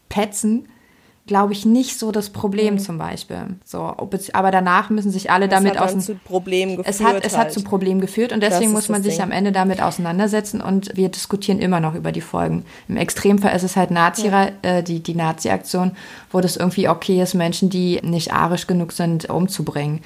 Petzen glaube ich, nicht so das Problem mhm. zum Beispiel. So, aber danach müssen sich alle es damit aus zu Problemen geführt. Es hat, es halt. hat zu Problemen geführt und deswegen muss man sich Ding. am Ende damit auseinandersetzen und wir diskutieren immer noch über die Folgen. Im Extremfall ist es halt Nazi, ja. äh, die, die Nazi-Aktion, wo das irgendwie okay ist, Menschen, die nicht arisch genug sind, umzubringen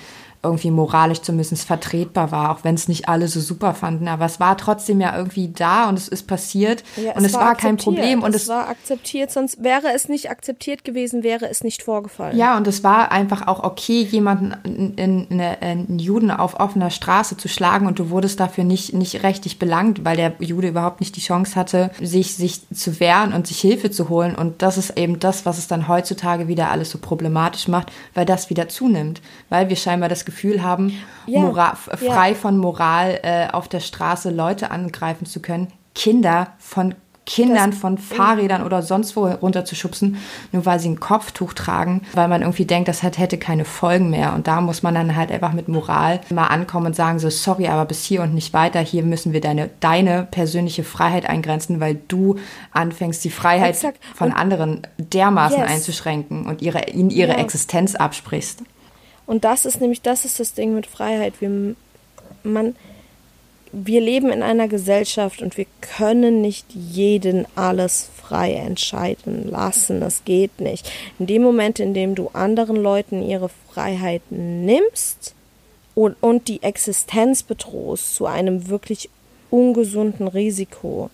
irgendwie moralisch zumindest vertretbar war, auch wenn es nicht alle so super fanden. Aber es war trotzdem ja irgendwie da und es ist passiert ja, und es, war, war kein Problem. Und es, es war akzeptiert, sonst wäre es nicht akzeptiert gewesen, wäre es nicht vorgefallen. Ja, und es war einfach auch okay, jemanden, in, in, in, einen Juden auf offener Straße zu schlagen und du wurdest dafür nicht, nicht rechtlich belangt, weil der Jude überhaupt nicht die Chance hatte, sich, sich zu wehren und sich Hilfe zu holen. Und das ist eben das, was es dann heutzutage wieder alles so problematisch macht, weil das wieder zunimmt, weil wir scheinbar das Gefühl haben, ja, moral, frei ja. von Moral äh, auf der Straße Leute angreifen zu können, Kinder von Kindern das, von Fahrrädern oder sonst wo runterzuschubsen, nur weil sie ein Kopftuch tragen, weil man irgendwie denkt, das hätte keine Folgen mehr. Und da muss man dann halt einfach mit Moral mal ankommen und sagen so, sorry, aber bis hier und nicht weiter. Hier müssen wir deine, deine persönliche Freiheit eingrenzen, weil du anfängst, die Freiheit Exakt. von und anderen dermaßen yes. einzuschränken und ihre, ihnen ihre ja. Existenz absprichst. Und das ist nämlich, das ist das Ding mit Freiheit. Wir, man, wir leben in einer Gesellschaft und wir können nicht jeden alles frei entscheiden lassen. Das geht nicht. In dem Moment, in dem du anderen Leuten ihre Freiheit nimmst und, und die Existenz bedrohst zu einem wirklich ungesunden Risiko,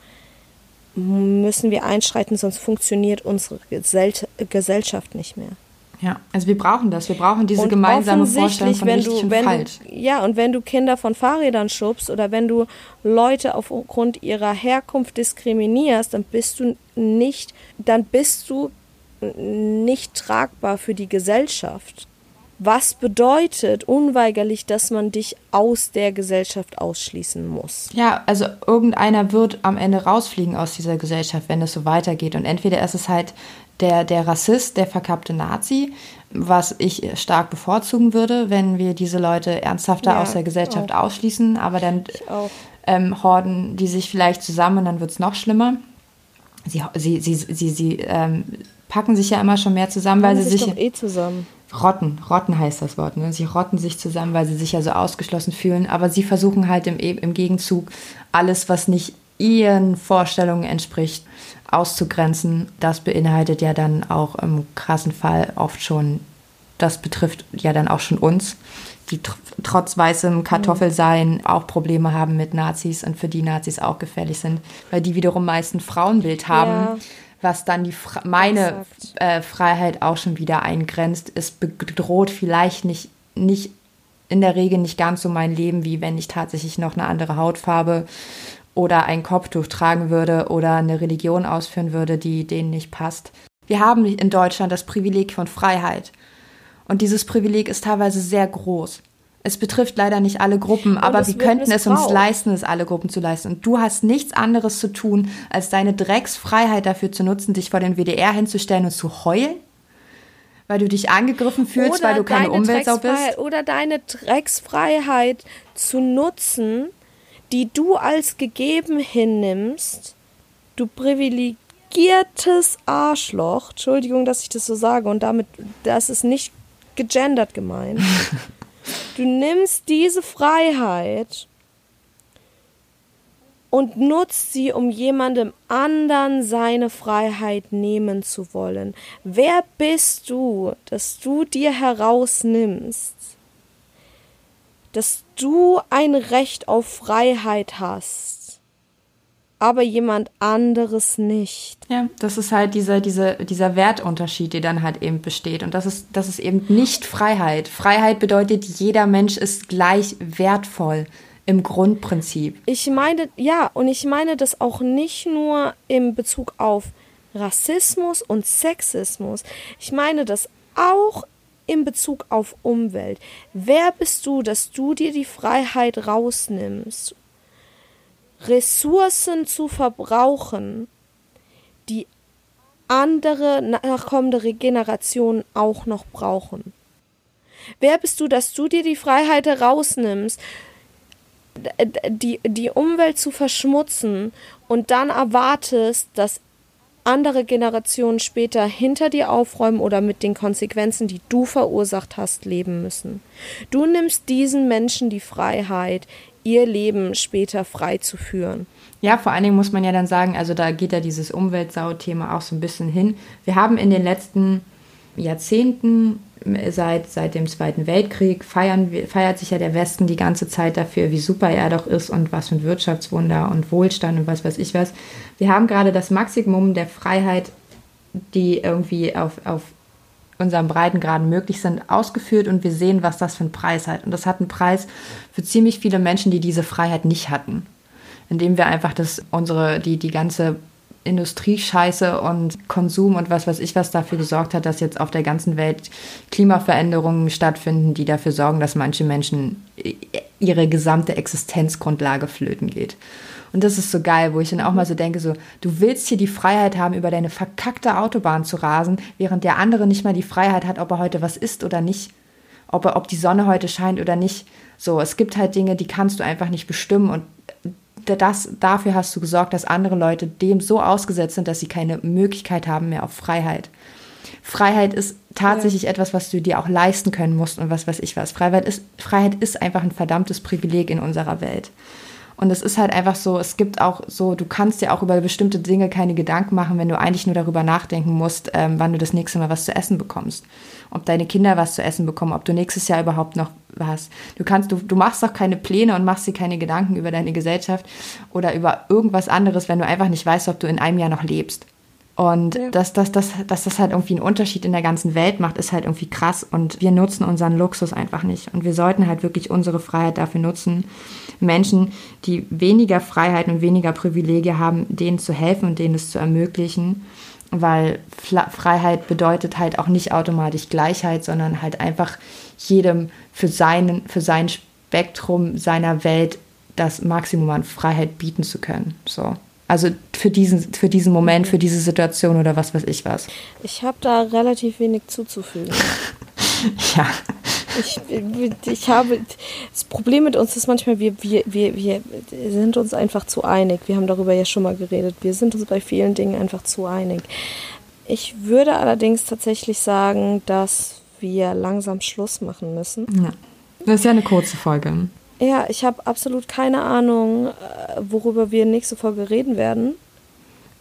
müssen wir einschreiten, sonst funktioniert unsere Gesellschaft nicht mehr. Ja, also wir brauchen das. Wir brauchen diese und gemeinsame Vorstellung von wenn richtig du, und wenn falsch. Du, ja, und wenn du Kinder von Fahrrädern schubst oder wenn du Leute aufgrund ihrer Herkunft diskriminierst, dann bist du nicht, dann bist du nicht tragbar für die Gesellschaft. Was bedeutet unweigerlich, dass man dich aus der Gesellschaft ausschließen muss? Ja, also irgendeiner wird am Ende rausfliegen aus dieser Gesellschaft, wenn es so weitergeht. Und entweder ist es halt der, der Rassist, der verkappte Nazi, was ich stark bevorzugen würde, wenn wir diese Leute ernsthafter ja, aus der Gesellschaft auch. ausschließen, aber dann ähm, horden die sich vielleicht zusammen dann wird es noch schlimmer. Sie, sie, sie, sie, sie ähm, packen sich ja immer schon mehr zusammen, weil sie sich. Doch eh zusammen. Rotten, Rotten heißt das Wort. Ne? Sie rotten sich zusammen, weil sie sich ja so ausgeschlossen fühlen. Aber sie versuchen halt im, im Gegenzug alles, was nicht ihren Vorstellungen entspricht, auszugrenzen. Das beinhaltet ja dann auch im krassen Fall oft schon, das betrifft ja dann auch schon uns, die tr trotz weißem Kartoffelsein auch Probleme haben mit Nazis und für die Nazis auch gefährlich sind, weil die wiederum meist ein Frauenbild haben. Ja was dann die meine äh, Freiheit auch schon wieder eingrenzt. Es bedroht vielleicht nicht, nicht in der Regel nicht ganz so mein Leben, wie wenn ich tatsächlich noch eine andere Hautfarbe oder ein Kopftuch tragen würde oder eine Religion ausführen würde, die denen nicht passt. Wir haben in Deutschland das Privileg von Freiheit. Und dieses Privileg ist teilweise sehr groß. Es betrifft leider nicht alle Gruppen, aber wir könnten es uns leisten, es alle Gruppen zu leisten. Und du hast nichts anderes zu tun, als deine Drecksfreiheit dafür zu nutzen, dich vor den WDR hinzustellen und zu heulen? Weil du dich angegriffen fühlst, oder weil du keine Umweltsau bist? Oder deine Drecksfreiheit zu nutzen, die du als gegeben hinnimmst, du privilegiertes Arschloch, Entschuldigung, dass ich das so sage und damit, das ist nicht gegendert gemeint. *laughs* Du nimmst diese Freiheit und nutzt sie, um jemandem anderen seine Freiheit nehmen zu wollen. Wer bist du, dass du dir herausnimmst, dass du ein Recht auf Freiheit hast, aber jemand anderes nicht. Ja, das ist halt dieser, dieser, dieser Wertunterschied, der dann halt eben besteht. Und das ist, das ist eben nicht Freiheit. Freiheit bedeutet, jeder Mensch ist gleich wertvoll im Grundprinzip. Ich meine, ja, und ich meine das auch nicht nur im Bezug auf Rassismus und Sexismus. Ich meine das auch in Bezug auf Umwelt. Wer bist du, dass du dir die Freiheit rausnimmst, Ressourcen zu verbrauchen, die andere nachkommende Generationen auch noch brauchen? Wer bist du, dass du dir die Freiheit herausnimmst, die, die Umwelt zu verschmutzen und dann erwartest, dass andere Generationen später hinter dir aufräumen oder mit den Konsequenzen, die du verursacht hast, leben müssen. Du nimmst diesen Menschen die Freiheit, ihr Leben später frei zu führen. Ja, vor allen Dingen muss man ja dann sagen, also da geht ja dieses Umweltsau-Thema auch so ein bisschen hin. Wir haben in den letzten Jahrzehnten seit, seit dem Zweiten Weltkrieg feiern, feiert sich ja der Westen die ganze Zeit dafür, wie super er doch ist und was für ein Wirtschaftswunder und Wohlstand und was weiß ich was. Wir haben gerade das Maximum der Freiheit, die irgendwie auf, auf unserem Breitengraden möglich sind, ausgeführt und wir sehen, was das für einen Preis hat. Und das hat einen Preis für ziemlich viele Menschen, die diese Freiheit nicht hatten. Indem wir einfach das, unsere, die, die ganze Industriescheiße und Konsum und was weiß ich was dafür gesorgt hat, dass jetzt auf der ganzen Welt Klimaveränderungen stattfinden, die dafür sorgen, dass manche Menschen ihre gesamte Existenzgrundlage flöten geht. Und das ist so geil, wo ich dann auch mal so denke, so, du willst hier die Freiheit haben, über deine verkackte Autobahn zu rasen, während der andere nicht mal die Freiheit hat, ob er heute was isst oder nicht, ob, er, ob die Sonne heute scheint oder nicht. So, es gibt halt Dinge, die kannst du einfach nicht bestimmen und das, dafür hast du gesorgt, dass andere Leute dem so ausgesetzt sind, dass sie keine Möglichkeit haben mehr auf Freiheit. Freiheit ist tatsächlich ja. etwas, was du dir auch leisten können musst und was weiß ich was. Freiheit ist, Freiheit ist einfach ein verdammtes Privileg in unserer Welt. Und es ist halt einfach so, es gibt auch so, du kannst dir auch über bestimmte Dinge keine Gedanken machen, wenn du eigentlich nur darüber nachdenken musst, ähm, wann du das nächste Mal was zu essen bekommst. Ob deine Kinder was zu essen bekommen, ob du nächstes Jahr überhaupt noch was. Du kannst, du, du machst doch keine Pläne und machst dir keine Gedanken über deine Gesellschaft oder über irgendwas anderes, wenn du einfach nicht weißt, ob du in einem Jahr noch lebst. Und ja. dass, dass, dass, dass das halt irgendwie einen Unterschied in der ganzen Welt macht, ist halt irgendwie krass. Und wir nutzen unseren Luxus einfach nicht. Und wir sollten halt wirklich unsere Freiheit dafür nutzen, Menschen, die weniger Freiheit und weniger Privilegien haben, denen zu helfen und denen es zu ermöglichen. Weil Freiheit bedeutet halt auch nicht automatisch Gleichheit, sondern halt einfach jedem für, seinen, für sein Spektrum seiner Welt das Maximum an Freiheit bieten zu können. So. Also für diesen, für diesen Moment, für diese Situation oder was weiß ich was. Ich habe da relativ wenig zuzufügen. *laughs* ja. Ich, ich habe das Problem mit uns ist manchmal, wir, wir, wir, wir sind uns einfach zu einig. Wir haben darüber ja schon mal geredet. Wir sind uns bei vielen Dingen einfach zu einig. Ich würde allerdings tatsächlich sagen, dass wir langsam Schluss machen müssen. Ja. Das ist ja eine kurze Folge. Ja, ich habe absolut keine Ahnung, äh, worüber wir nächste Folge reden werden.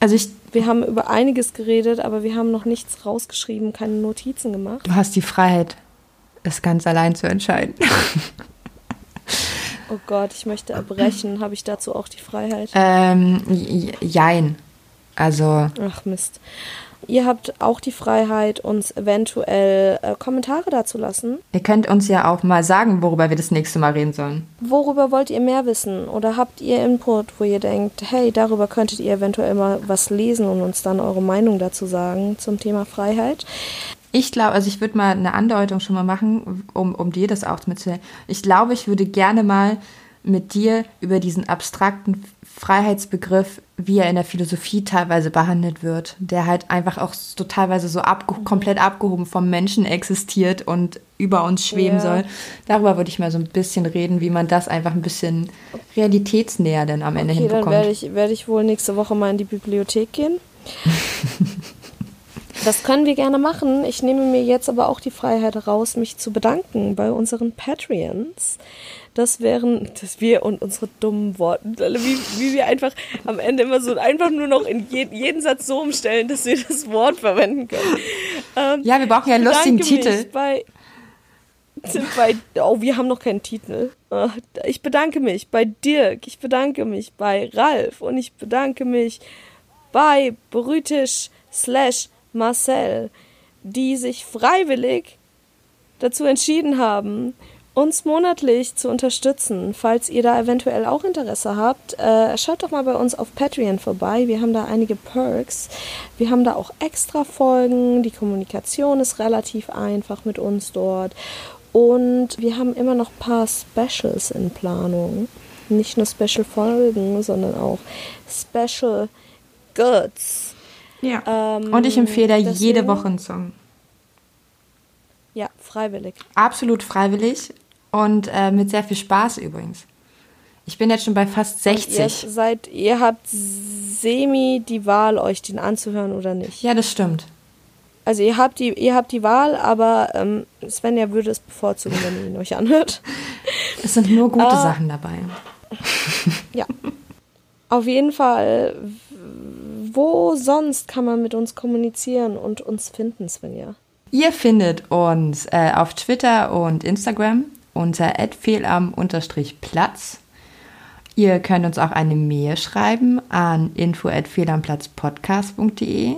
Also ich. Wir haben über einiges geredet, aber wir haben noch nichts rausgeschrieben, keine Notizen gemacht. Du hast die Freiheit, es ganz allein zu entscheiden. *laughs* oh Gott, ich möchte erbrechen. Habe ich dazu auch die Freiheit? Ähm, jein. Also. Ach Mist. Ihr habt auch die Freiheit, uns eventuell äh, Kommentare dazulassen. Ihr könnt uns ja auch mal sagen, worüber wir das nächste Mal reden sollen. Worüber wollt ihr mehr wissen? Oder habt ihr Input, wo ihr denkt, hey, darüber könntet ihr eventuell mal was lesen und uns dann eure Meinung dazu sagen zum Thema Freiheit? Ich glaube, also ich würde mal eine Andeutung schon mal machen, um, um dir das auch mitzuteilen. Ich glaube, ich würde gerne mal mit dir über diesen abstrakten Freiheitsbegriff, wie er in der Philosophie teilweise behandelt wird, der halt einfach auch so teilweise so abge komplett abgehoben vom Menschen existiert und über uns schweben ja. soll. Darüber würde ich mal so ein bisschen reden, wie man das einfach ein bisschen realitätsnäher denn am Ende okay, hinbekommt. Dann werde ich, werd ich wohl nächste Woche mal in die Bibliothek gehen. *laughs* Das können wir gerne machen. Ich nehme mir jetzt aber auch die Freiheit raus, mich zu bedanken bei unseren Patreons. Das wären, dass wir und unsere dummen Worte, wie, wie wir einfach am Ende immer so einfach nur noch in je, jeden Satz so umstellen, dass wir das Wort verwenden können. Ähm, ja, wir brauchen ja einen lustigen Titel. Bei, *laughs* bei, oh, wir haben noch keinen Titel. Äh, ich bedanke mich bei Dirk, ich bedanke mich bei Ralf und ich bedanke mich bei Brütisch slash Marcel, die sich freiwillig dazu entschieden haben, uns monatlich zu unterstützen. Falls ihr da eventuell auch Interesse habt, äh, schaut doch mal bei uns auf Patreon vorbei. Wir haben da einige Perks. Wir haben da auch extra Folgen. Die Kommunikation ist relativ einfach mit uns dort. Und wir haben immer noch ein paar Specials in Planung. Nicht nur Special-Folgen, sondern auch Special Goods. Ja. Ähm, Und ich empfehle deswegen, jede Woche einen Song. Ja, freiwillig. Absolut freiwillig und äh, mit sehr viel Spaß übrigens. Ich bin jetzt schon bei fast 60. Ihr, seid, ihr habt semi die Wahl, euch den anzuhören oder nicht. Ja, das stimmt. Also ihr habt die, ihr habt die Wahl, aber ähm, Svenja würde es bevorzugen, wenn ihr ihn euch anhört. *laughs* Es sind nur gute uh, Sachen dabei. Ja. Auf jeden Fall, wo sonst kann man mit uns kommunizieren und uns finden, Svenja? Ihr findet uns äh, auf Twitter und Instagram unter fehlam-platz. Ihr könnt uns auch eine Mail schreiben an info@fehlamplatzpodcast.de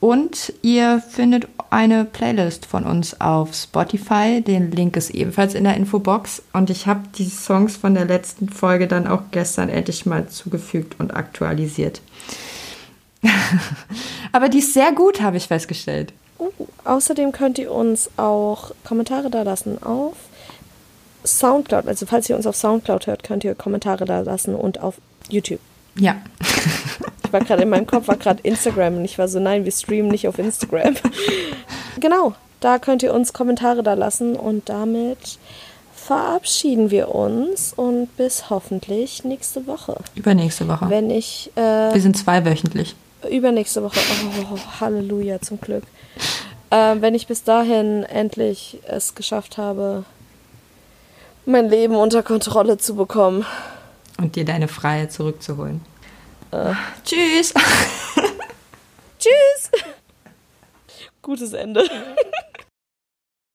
und ihr findet eine Playlist von uns auf Spotify. Den Link ist ebenfalls in der Infobox. Und ich habe die Songs von der letzten Folge dann auch gestern endlich mal zugefügt und aktualisiert. *laughs* Aber die ist sehr gut, habe ich festgestellt. Uh, außerdem könnt ihr uns auch Kommentare da lassen auf Soundcloud, also falls ihr uns auf Soundcloud hört, könnt ihr Kommentare da lassen und auf YouTube. Ja. ich war gerade in meinem Kopf, war gerade Instagram und ich war so, nein, wir streamen nicht auf Instagram. *laughs* genau, da könnt ihr uns Kommentare da lassen und damit verabschieden wir uns und bis hoffentlich nächste Woche. Übernächste Woche. Wenn ich. Äh, wir sind zweiwöchentlich. Übernächste Woche. Oh, Halleluja, zum Glück. Äh, wenn ich bis dahin endlich es geschafft habe, mein Leben unter Kontrolle zu bekommen. Und dir deine Freiheit zurückzuholen. Äh. Tschüss. *laughs* Tschüss. Gutes Ende. *laughs*